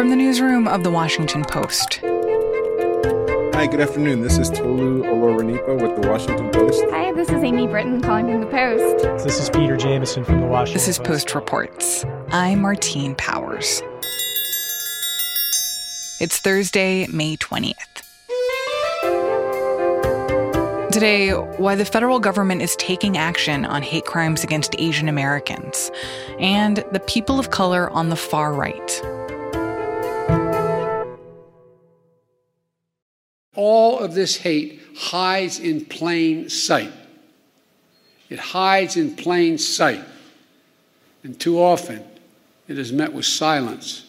From the newsroom of The Washington Post. Hi, good afternoon. This is Tolu Olorunnipa with The Washington Post. Hi, this is Amy Brittain calling from The Post. This is Peter Jamison from The Washington This is Post. Post Reports. I'm Martine Powers. It's Thursday, May 20th. Today, why the federal government is taking action on hate crimes against Asian Americans and the people of color on the far right. All of this hate hides in plain sight. It hides in plain sight. And too often, it is met with silence.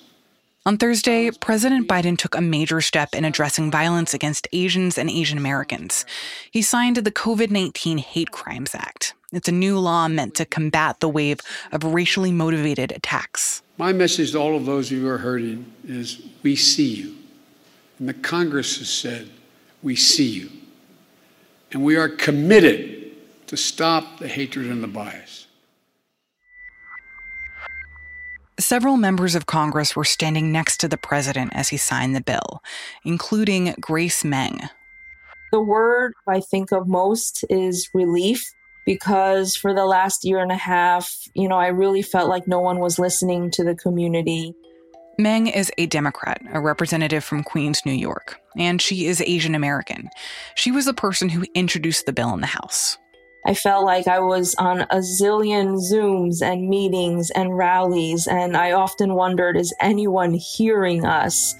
On Thursday, President Biden took a major step in addressing violence against Asians and Asian Americans. He signed the COVID 19 Hate Crimes Act. It's a new law meant to combat the wave of racially motivated attacks. My message to all of those of you who are hurting is we see you. And the Congress has said, we see you. And we are committed to stop the hatred and the bias. Several members of Congress were standing next to the president as he signed the bill, including Grace Meng. The word I think of most is relief because for the last year and a half, you know, I really felt like no one was listening to the community. Meng is a Democrat, a representative from Queens, New York, and she is Asian American. She was the person who introduced the bill in the House. I felt like I was on a zillion Zooms and meetings and rallies, and I often wondered is anyone hearing us?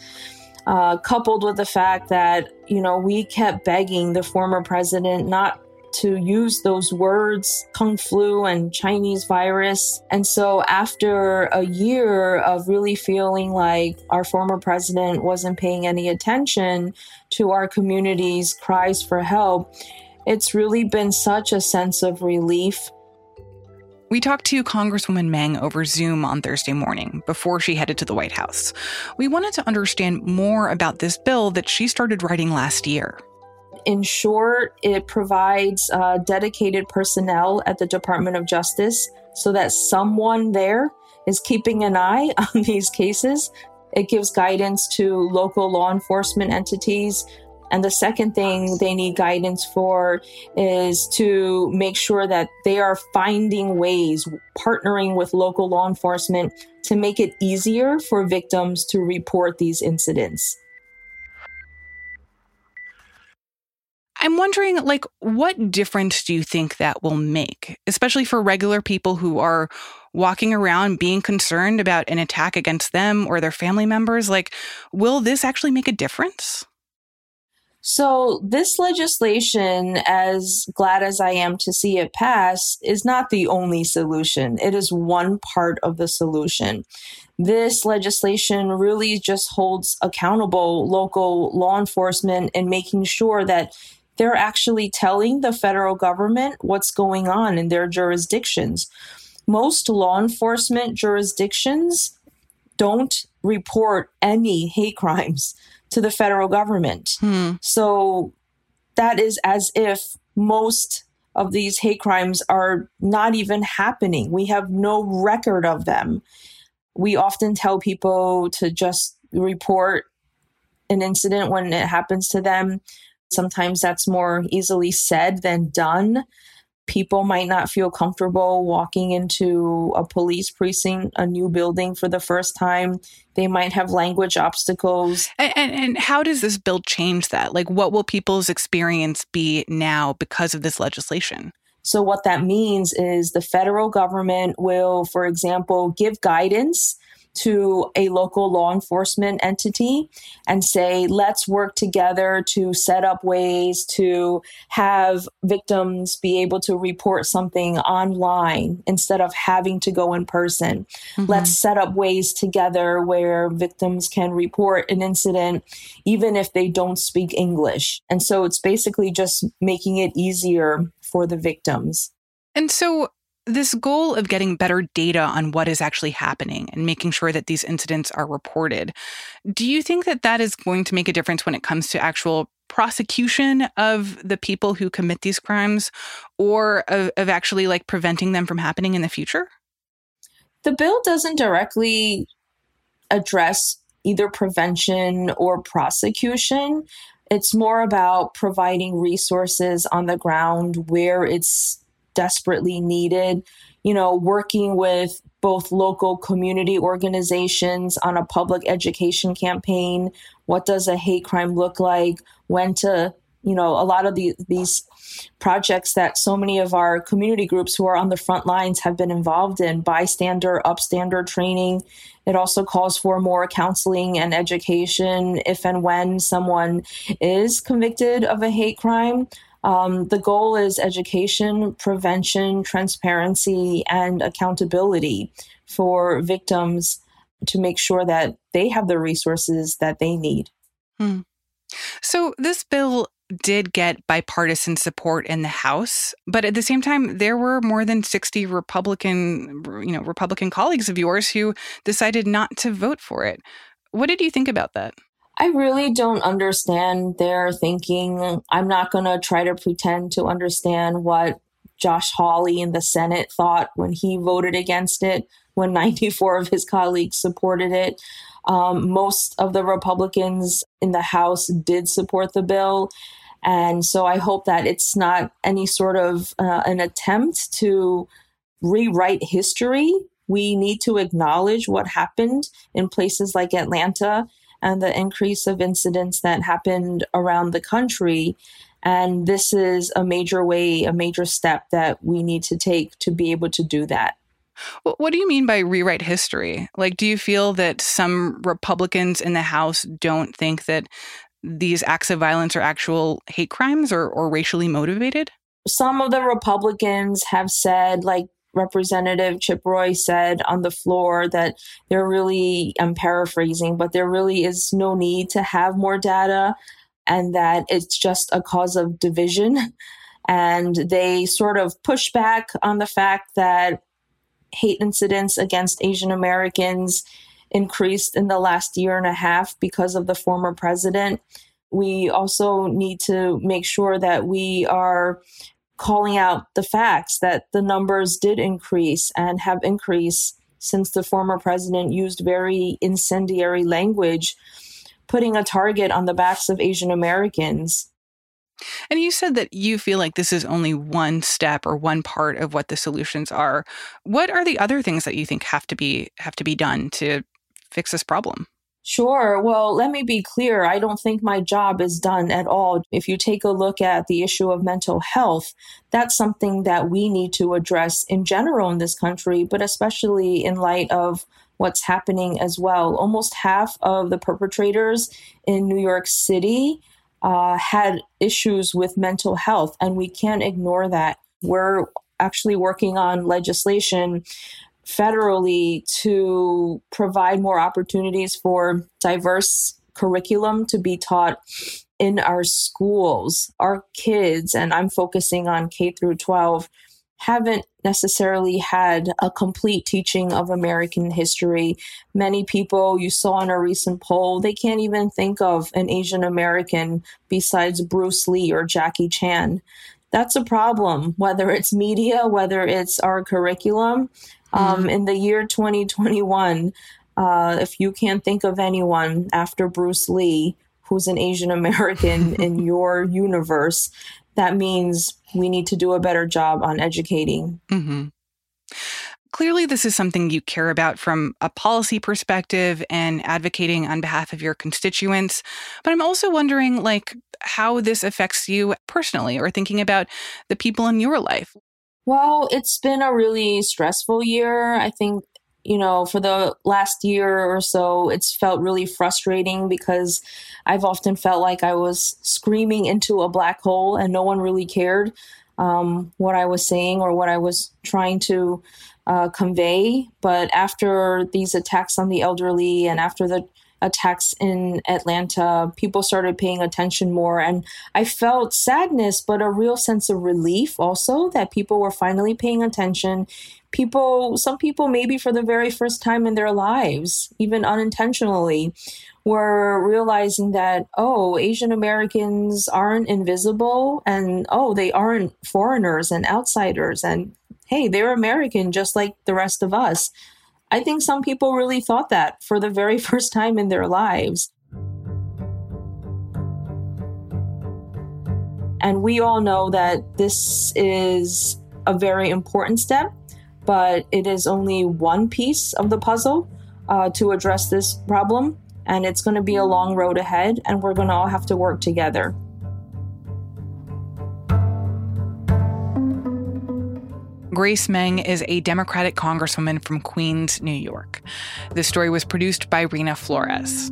Uh, coupled with the fact that, you know, we kept begging the former president not to use those words, Kung flu and Chinese virus. And so, after a year of really feeling like our former president wasn't paying any attention to our community's cries for help, it's really been such a sense of relief. We talked to Congresswoman Meng over Zoom on Thursday morning before she headed to the White House. We wanted to understand more about this bill that she started writing last year. In short, it provides uh, dedicated personnel at the Department of Justice so that someone there is keeping an eye on these cases. It gives guidance to local law enforcement entities. And the second thing they need guidance for is to make sure that they are finding ways, partnering with local law enforcement to make it easier for victims to report these incidents. I'm wondering, like, what difference do you think that will make, especially for regular people who are walking around being concerned about an attack against them or their family members? Like, will this actually make a difference? So, this legislation, as glad as I am to see it pass, is not the only solution. It is one part of the solution. This legislation really just holds accountable local law enforcement in making sure that they're actually telling the federal government what's going on in their jurisdictions. Most law enforcement jurisdictions don't report any hate crimes to the federal government. Hmm. So that is as if most of these hate crimes are not even happening. We have no record of them. We often tell people to just report an incident when it happens to them. Sometimes that's more easily said than done. People might not feel comfortable walking into a police precinct, a new building for the first time. They might have language obstacles. And, and, and how does this bill change that? Like, what will people's experience be now because of this legislation? So, what that means is the federal government will, for example, give guidance to a local law enforcement entity and say, let's work together to set up ways to have victims be able to report something online instead of having to go in person. Mm-hmm. Let's set up ways together where victims can report an incident even if they don't speak English. And so it's basically just making it easier for the victims. And so, this goal of getting better data on what is actually happening and making sure that these incidents are reported, do you think that that is going to make a difference when it comes to actual prosecution of the people who commit these crimes or of, of actually like preventing them from happening in the future? The bill doesn't directly address either prevention or prosecution. It's more about providing resources on the ground where it's desperately needed. You know, working with both local community organizations on a public education campaign. What does a hate crime look like? When to, you know, a lot of the, these projects that so many of our community groups who are on the front lines have been involved in bystander, upstander training. It also calls for more counseling and education if and when someone is convicted of a hate crime. Um, the goal is education, prevention, transparency, and accountability for victims to make sure that they have the resources that they need. Hmm. So, this bill did get bipartisan support in the House, but at the same time, there were more than 60 Republican, you know, Republican colleagues of yours who decided not to vote for it. What did you think about that? I really don't understand their thinking. I'm not going to try to pretend to understand what Josh Hawley in the Senate thought when he voted against it, when 94 of his colleagues supported it. Um, most of the Republicans in the House did support the bill. And so I hope that it's not any sort of uh, an attempt to rewrite history. We need to acknowledge what happened in places like Atlanta and the increase of incidents that happened around the country. And this is a major way, a major step that we need to take to be able to do that. What do you mean by rewrite history? Like, do you feel that some Republicans in the House don't think that these acts of violence are actual hate crimes or, or racially motivated? Some of the Republicans have said, like Representative Chip Roy said on the floor that there really, I'm paraphrasing, but there really is no need to have more data and that it's just a cause of division. And they sort of push back on the fact that hate incidents against Asian Americans increased in the last year and a half because of the former president. We also need to make sure that we are calling out the facts that the numbers did increase and have increased since the former president used very incendiary language, putting a target on the backs of Asian Americans. And you said that you feel like this is only one step or one part of what the solutions are. What are the other things that you think have to be have to be done to fix this problem? Sure. Well, let me be clear. I don't think my job is done at all. If you take a look at the issue of mental health, that's something that we need to address in general in this country, but especially in light of what's happening as well. Almost half of the perpetrators in New York City uh, had issues with mental health, and we can't ignore that. We're actually working on legislation federally to provide more opportunities for diverse curriculum to be taught in our schools. Our kids, and I'm focusing on K through 12, haven't necessarily had a complete teaching of American history. Many people you saw in a recent poll, they can't even think of an Asian American besides Bruce Lee or Jackie Chan. That's a problem, whether it's media, whether it's our curriculum. Um, mm-hmm. in the year 2021, uh, if you can't think of anyone after Bruce Lee who's an Asian American in your universe, that means we need to do a better job on educating. Mm-hmm. Clearly, this is something you care about from a policy perspective and advocating on behalf of your constituents. But I'm also wondering, like, how this affects you personally or thinking about the people in your life. Well, it's been a really stressful year. I think, you know, for the last year or so, it's felt really frustrating because I've often felt like I was screaming into a black hole and no one really cared um, what I was saying or what I was trying to uh, convey. But after these attacks on the elderly and after the attacks in Atlanta, people started paying attention more. And I felt sadness, but a real sense of relief also that people were finally paying attention. People, some people, maybe for the very first time in their lives, even unintentionally, were realizing that, oh, Asian Americans aren't invisible and, oh, they aren't foreigners and outsiders. And hey, they're American just like the rest of us. I think some people really thought that for the very first time in their lives. And we all know that this is a very important step, but it is only one piece of the puzzle uh, to address this problem. And it's going to be a long road ahead, and we're going to all have to work together. Grace Meng is a Democratic congresswoman from Queens, New York. This story was produced by Reena Flores.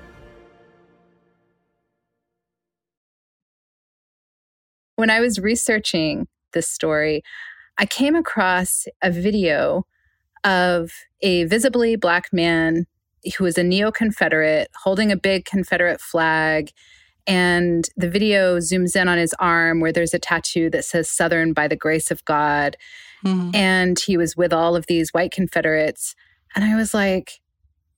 When I was researching this story, I came across a video of a visibly black man who was a neo Confederate holding a big Confederate flag. And the video zooms in on his arm where there's a tattoo that says Southern by the grace of God. Mm-hmm. And he was with all of these white Confederates. And I was like,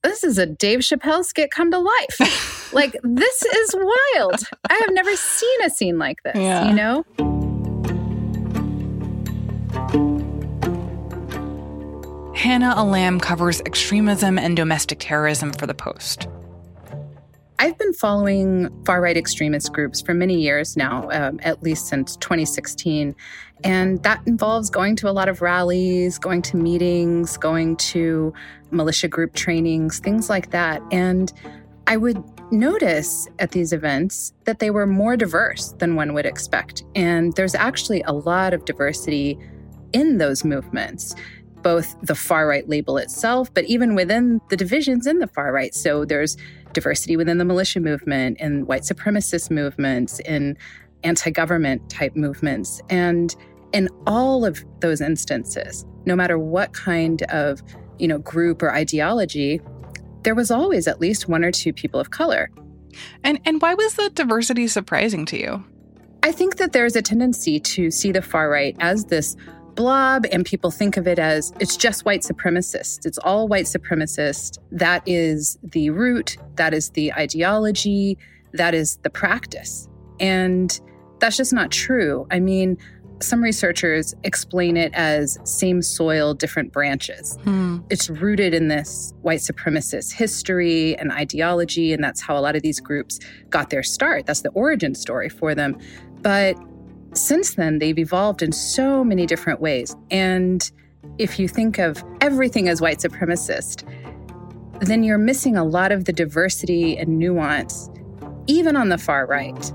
this is a Dave Chappelle skit come to life. like, this is wild. I have never seen a scene like this, yeah. you know? Hannah Allam covers extremism and domestic terrorism for The Post. I've been following far right extremist groups for many years now, um, at least since 2016. And that involves going to a lot of rallies, going to meetings, going to militia group trainings, things like that. And I would notice at these events that they were more diverse than one would expect. And there's actually a lot of diversity in those movements both the far right label itself, but even within the divisions in the far right. So there's diversity within the militia movement, in white supremacist movements, in anti government type movements. And in all of those instances, no matter what kind of you know group or ideology, there was always at least one or two people of color. And and why was the diversity surprising to you? I think that there's a tendency to see the far right as this blob and people think of it as it's just white supremacist. It's all white supremacist. That is the root, that is the ideology, that is the practice. And that's just not true. I mean, some researchers explain it as same soil, different branches. Hmm. It's rooted in this white supremacist history and ideology, and that's how a lot of these groups got their start. That's the origin story for them. But since then, they've evolved in so many different ways. And if you think of everything as white supremacist, then you're missing a lot of the diversity and nuance, even on the far right.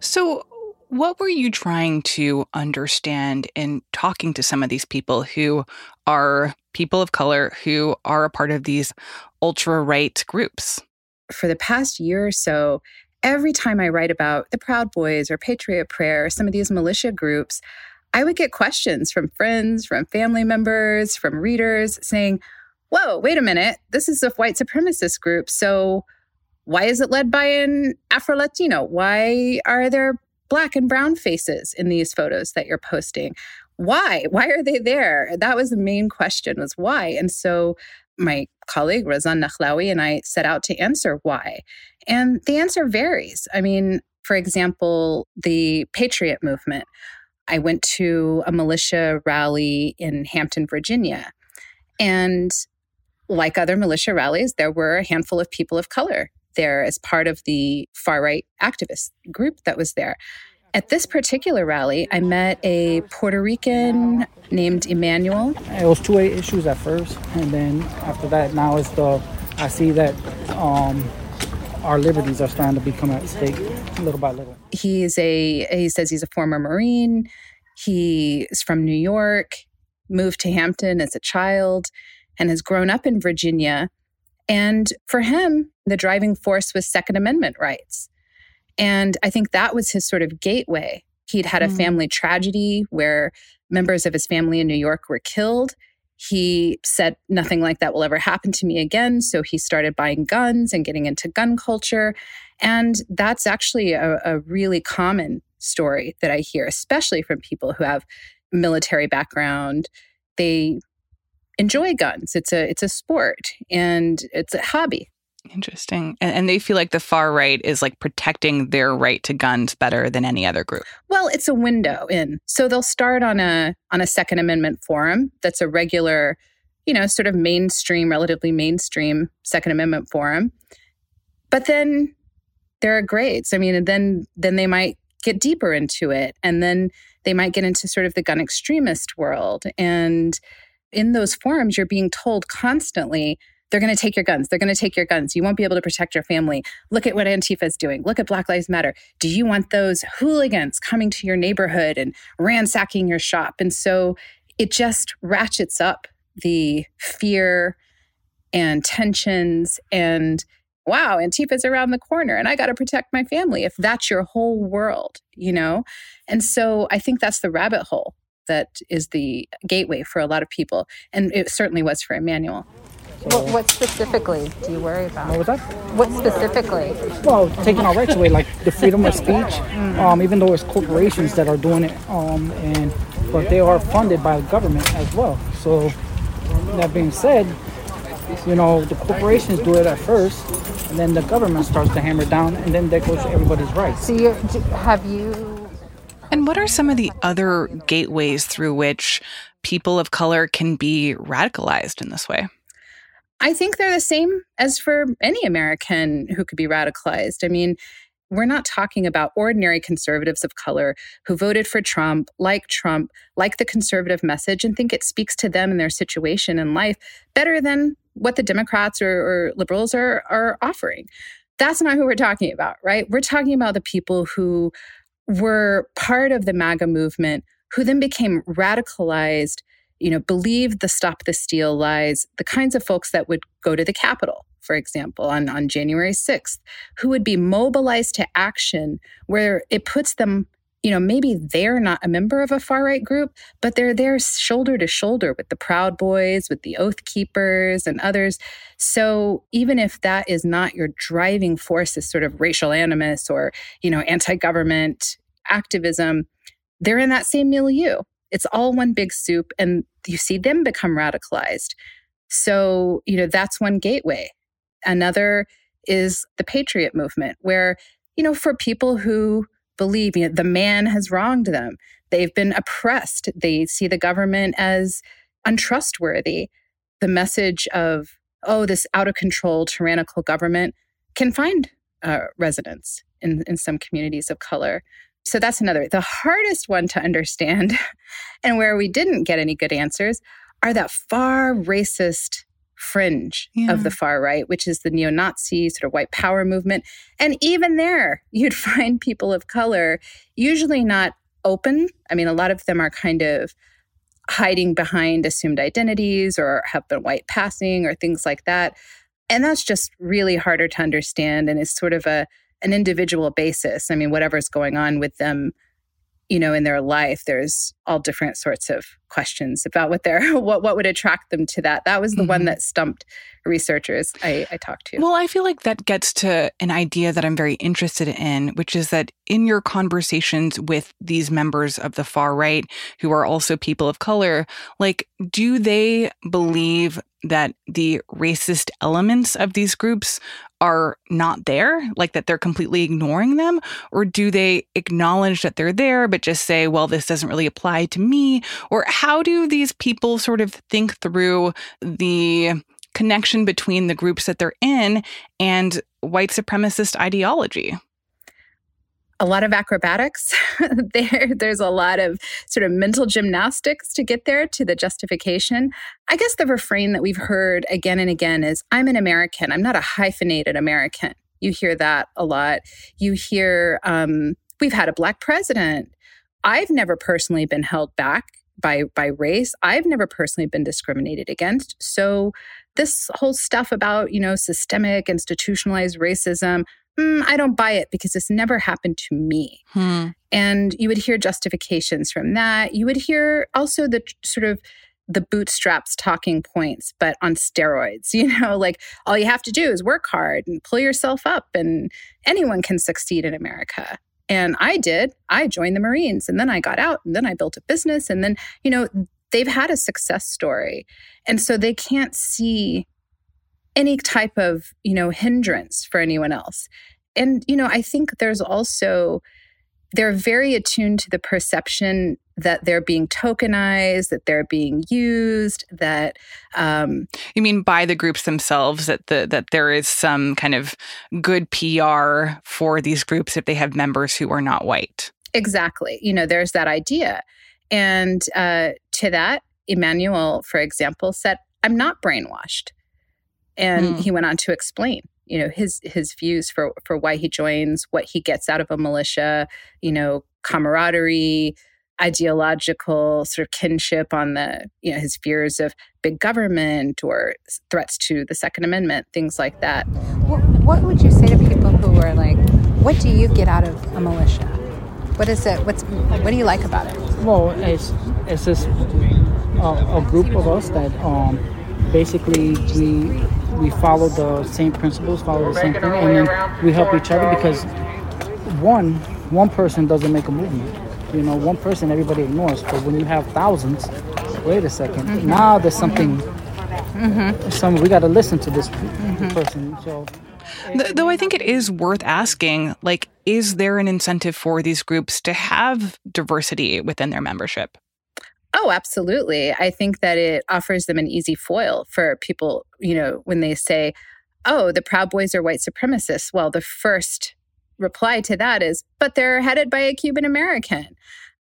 So, what were you trying to understand in talking to some of these people who are people of color who are a part of these ultra right groups? For the past year or so, every time I write about the Proud Boys or Patriot Prayer, or some of these militia groups, I would get questions from friends, from family members, from readers saying, Whoa, wait a minute, this is a white supremacist group. So why is it led by an Afro Latino? Why are there black and brown faces in these photos that you're posting? Why? Why are they there? That was the main question was why. And so my colleague Razan Nakhlawi and I set out to answer why. And the answer varies. I mean, for example, the Patriot movement. I went to a militia rally in Hampton, Virginia. And like other militia rallies, there were a handful of people of color there as part of the far right activist group that was there. At this particular rally, I met a Puerto Rican named Emmanuel. It was two issues at first, and then after that, now it's the I see that um, our liberties are starting to become at stake little by little. He's a he says he's a former Marine. He is from New York, moved to Hampton as a child, and has grown up in Virginia. And for him, the driving force was Second Amendment rights. And I think that was his sort of gateway. He'd had a mm. family tragedy where members of his family in New York were killed. He said, Nothing like that will ever happen to me again. So he started buying guns and getting into gun culture. And that's actually a, a really common story that I hear, especially from people who have military background. They enjoy guns. It's a it's a sport and it's a hobby. Interesting. And, and, they feel like the far right is like protecting their right to guns better than any other group. Well, it's a window in. So they'll start on a on a Second Amendment forum that's a regular, you know, sort of mainstream, relatively mainstream Second Amendment forum. But then there are grades. I mean, then then they might get deeper into it. And then they might get into sort of the gun extremist world. And in those forums, you're being told constantly, they're going to take your guns. They're going to take your guns. You won't be able to protect your family. Look at what Antifa is doing. Look at Black Lives Matter. Do you want those hooligans coming to your neighborhood and ransacking your shop? And so it just ratchets up the fear and tensions and wow, Antifa's around the corner and I got to protect my family if that's your whole world, you know? And so I think that's the rabbit hole that is the gateway for a lot of people. And it certainly was for Emmanuel. What, what, specifically do you worry about? What was that? What specifically? Well, taking our rights away, like the freedom of speech. Mm. Um, even though it's corporations that are doing it, um, and but they are funded by the government as well. So that being said, you know the corporations do it at first, and then the government starts to hammer down, and then that goes to everybody's rights. So you have you and what are some of the other gateways through which people of color can be radicalized in this way? I think they're the same as for any American who could be radicalized. I mean, we're not talking about ordinary conservatives of color who voted for Trump, like Trump, like the conservative message, and think it speaks to them and their situation in life better than what the Democrats or, or liberals are, are offering. That's not who we're talking about, right? We're talking about the people who were part of the MAGA movement who then became radicalized, you know, believed the stop the steal lies, the kinds of folks that would go to the Capitol, for example, on, on January 6th, who would be mobilized to action where it puts them you know, maybe they're not a member of a far right group, but they're there shoulder to shoulder with the Proud Boys, with the Oath Keepers, and others. So even if that is not your driving force, is sort of racial animus or, you know, anti government activism, they're in that same milieu. It's all one big soup, and you see them become radicalized. So, you know, that's one gateway. Another is the patriot movement, where, you know, for people who believe you know, the man has wronged them. They've been oppressed. They see the government as untrustworthy. The message of, oh, this out of control, tyrannical government can find uh, in, in some communities of color. So that's another. The hardest one to understand, and where we didn't get any good answers, are that far racist fringe yeah. of the far right, which is the neo Nazi sort of white power movement. And even there, you'd find people of color, usually not open. I mean, a lot of them are kind of hiding behind assumed identities or have been white passing or things like that. And that's just really harder to understand and is sort of a an individual basis. I mean, whatever's going on with them you know in their life there's all different sorts of questions about what they're what what would attract them to that that was the mm-hmm. one that stumped researchers I, I talked to well i feel like that gets to an idea that i'm very interested in which is that in your conversations with these members of the far right who are also people of color like do they believe that the racist elements of these groups are not there, like that they're completely ignoring them? Or do they acknowledge that they're there, but just say, well, this doesn't really apply to me? Or how do these people sort of think through the connection between the groups that they're in and white supremacist ideology? a lot of acrobatics. there, there's a lot of sort of mental gymnastics to get there to the justification. I guess the refrain that we've heard again and again is I'm an American. I'm not a hyphenated American. You hear that a lot. You hear um, we've had a black president. I've never personally been held back by by race. I've never personally been discriminated against. So this whole stuff about, you know, systemic, institutionalized racism, mm, I don't buy it because this never happened to me. Hmm. And you would hear justifications from that. You would hear also the sort of the bootstraps talking points, but on steroids. You know, like all you have to do is work hard and pull yourself up, and anyone can succeed in America. And I did. I joined the Marines and then I got out and then I built a business. And then, you know, they've had a success story. And so they can't see any type of, you know, hindrance for anyone else. And, you know, I think there's also, they're very attuned to the perception that they're being tokenized, that they're being used, that um, you mean by the groups themselves that the that there is some kind of good PR for these groups if they have members who are not white. Exactly. You know, there's that idea, and uh, to that, Emmanuel, for example, said, "I'm not brainwashed," and hmm. he went on to explain you know his his views for for why he joins what he gets out of a militia you know camaraderie ideological sort of kinship on the you know his fears of big government or threats to the second amendment things like that. What, what would you say to people who are like what do you get out of a militia? What is it? What's what do you like about it? Well it's it's just a, a group of us that um basically we we follow the same principles, follow the same thing, and then we help each other because one one person doesn't make a movement. You know, one person everybody ignores, but when you have thousands, wait a 2nd mm-hmm. now there's something. Mm-hmm. Some we got to listen to this mm-hmm. person. So. Though I think it is worth asking, like, is there an incentive for these groups to have diversity within their membership? Oh, absolutely. I think that it offers them an easy foil for people, you know, when they say, oh, the Proud Boys are white supremacists. Well, the first reply to that is, but they're headed by a Cuban American.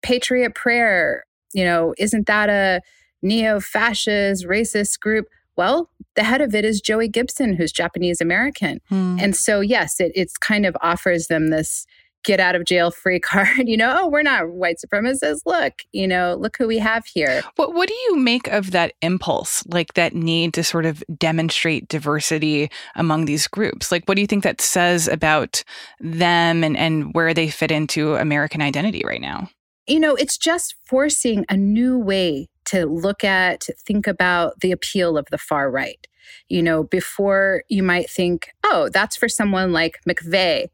Patriot Prayer, you know, isn't that a neo fascist, racist group? Well, the head of it is Joey Gibson, who's Japanese American. Hmm. And so, yes, it it's kind of offers them this get out of jail free card you know? Oh we're not white supremacists. Look you know look who we have here. What what do you make of that impulse like that need to sort of demonstrate diversity among these groups? Like what do you think that says about them and and where they fit into american identity right now? You know it's just forcing a new way to look at to think about the appeal of the far right. You know before you might think oh that's for someone like mcveigh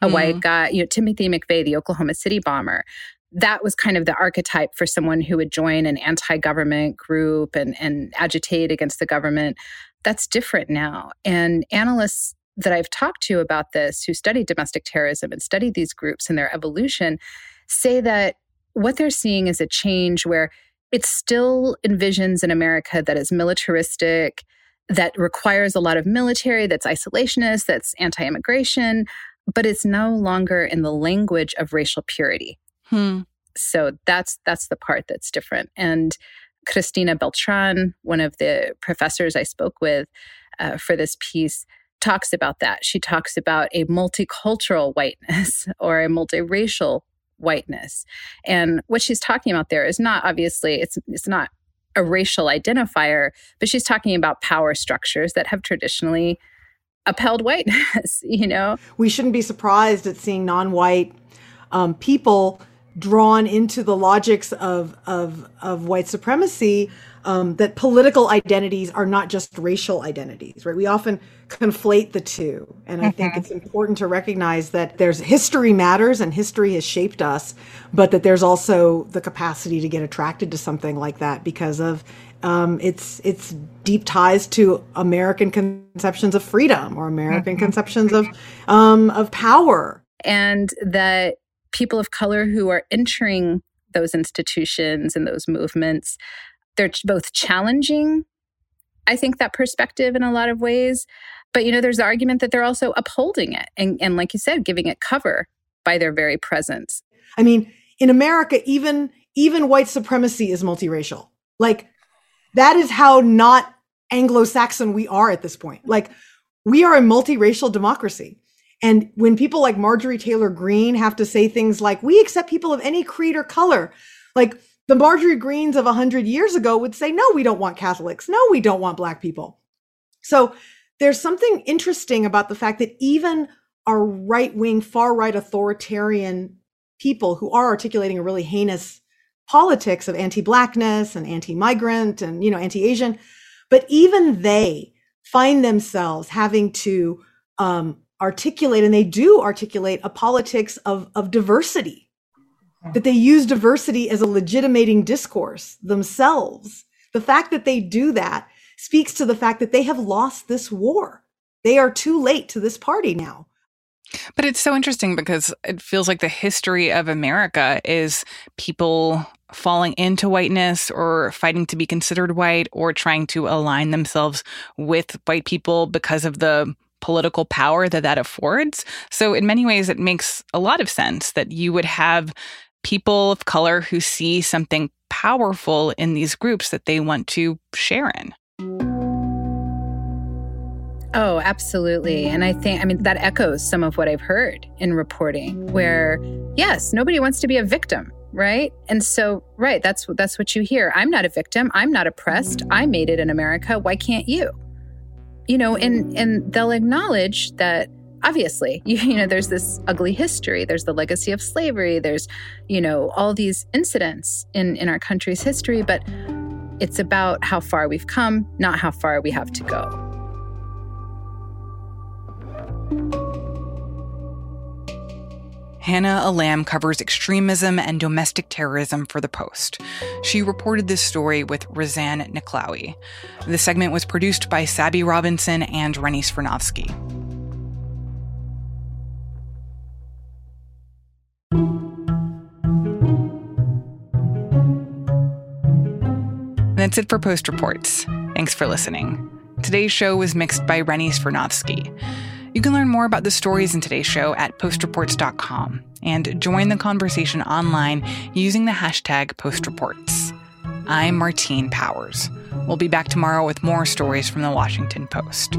a mm. white guy, you know, Timothy McVeigh, the Oklahoma City bomber. That was kind of the archetype for someone who would join an anti government group and, and agitate against the government. That's different now. And analysts that I've talked to about this, who study domestic terrorism and study these groups and their evolution, say that what they're seeing is a change where it still envisions an America that is militaristic, that requires a lot of military, that's isolationist, that's anti immigration, but it's no longer in the language of racial purity. Hmm. So that's that's the part that's different. And Cristina Beltrán, one of the professors I spoke with uh, for this piece, talks about that. She talks about a multicultural whiteness or a multiracial whiteness. And what she's talking about there is not obviously it's it's not a racial identifier, but she's talking about power structures that have traditionally upheld whiteness, you know? We shouldn't be surprised at seeing non white um, people drawn into the logics of, of, of white supremacy. Um, that political identities are not just racial identities, right? We often conflate the two. And I think mm-hmm. it's important to recognize that there's history matters and history has shaped us, but that there's also the capacity to get attracted to something like that because of um, it's it's deep ties to American conceptions of freedom or American mm-hmm. conceptions of um, of power, and that people of color who are entering those institutions and those movements, they're both challenging. I think that perspective in a lot of ways, but you know, there's the argument that they're also upholding it and, and like you said, giving it cover by their very presence. I mean, in America, even even white supremacy is multiracial. Like that is how not Anglo-Saxon we are at this point. Like we are a multiracial democracy. And when people like Marjorie Taylor Greene have to say things like, we accept people of any creed or color, like the Marjorie Greenes of 100 years ago would say, no, we don't want Catholics. No, we don't want Black people. So there's something interesting about the fact that even our right wing, far right authoritarian people who are articulating a really heinous politics of anti-blackness and anti-migrant and you know anti-asian but even they find themselves having to um, articulate and they do articulate a politics of, of diversity Hmm. that they use diversity as a legitimating discourse themselves. The fact that they do that speaks to the fact that they have lost this war. They are too late to this party now. But it's so interesting because it feels like the history of America is people falling into whiteness or fighting to be considered white or trying to align themselves with white people because of the political power that that affords. So, in many ways, it makes a lot of sense that you would have people of color who see something powerful in these groups that they want to share in. Oh, absolutely. And I think, I mean, that echoes some of what I've heard in reporting, where yes, nobody wants to be a victim, right? And so, right, that's that's what you hear. I'm not a victim. I'm not oppressed. I made it in America. Why can't you? You know, and and they'll acknowledge that obviously, you, you know, there's this ugly history. There's the legacy of slavery. There's, you know, all these incidents in in our country's history, but it's about how far we've come, not how far we have to go. Hannah Allam covers extremism and domestic terrorism for The Post. She reported this story with Razan Nakhlawi. The segment was produced by Sabby Robinson and Rennie Svirnovskiy. That's it for Post Reports. Thanks for listening. Today's show was mixed by Rennie Svirnovskiy. You can learn more about the stories in today's show at postreports.com and join the conversation online using the hashtag postreports. I'm Martine Powers. We'll be back tomorrow with more stories from the Washington Post.